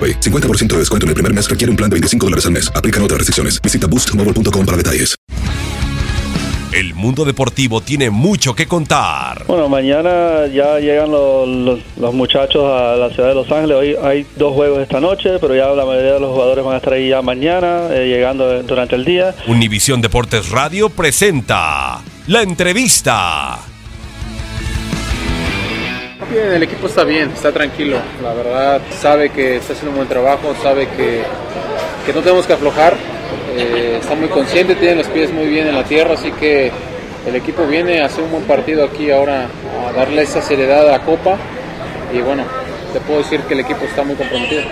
AroPay. 50% de descuento en el primer mes requiere un plan de 25 dólares al mes. Aplican otras restricciones. Visita boostmobile.com para detalles. El mundo deportivo tiene mucho que contar. Bueno, mañana ya llegan los, los- los muchachos a la ciudad de Los Ángeles. Hoy hay dos juegos esta noche, pero ya la mayoría de los jugadores van a estar ahí ya mañana, eh, llegando durante el día. Univisión Deportes Radio presenta la entrevista. Bien, el equipo está bien, está tranquilo. La verdad, sabe que está haciendo un buen trabajo, sabe que, que no tenemos que aflojar. eh, está muy consciente, tiene los pies muy bien en la tierra, así que el equipo viene a hacer un buen partido aquí ahora, a darle esa seriedad a Copa. Y bueno, te puedo decir que el equipo está muy comprometido.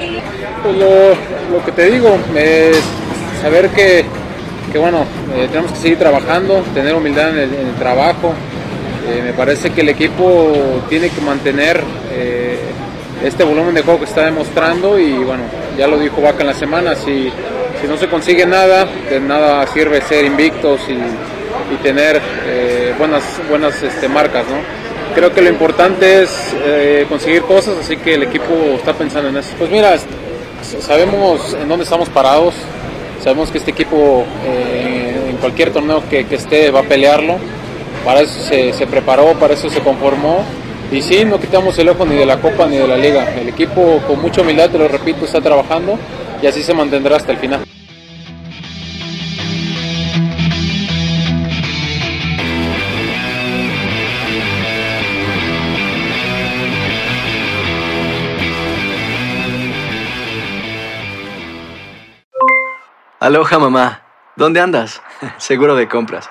Pues lo, lo que te digo es saber que, que bueno, eh, tenemos que seguir trabajando, tener humildad en el trabajo. Eh, me parece que el equipo tiene que mantener eh, este volumen de juego que está demostrando y bueno, ya lo dijo Vaca en la semana, si, si no se consigue nada, de nada sirve ser invictos y, tener eh, buenas, buenas este, marcas, ¿no? Creo que lo importante es conseguir cosas, así que el equipo está pensando en eso. Pues mira, sabemos en dónde estamos parados, sabemos que este equipo en cualquier torneo que esté va a pelearlo para eso se, preparó, para eso se conformó. Y sí, no quitamos el ojo ni de la Copa ni de la Liga. El equipo con mucha humildad, te lo repito, está trabajando y así se mantendrá hasta el final. Aloha mamá. ¿Dónde andas? Seguro de compras.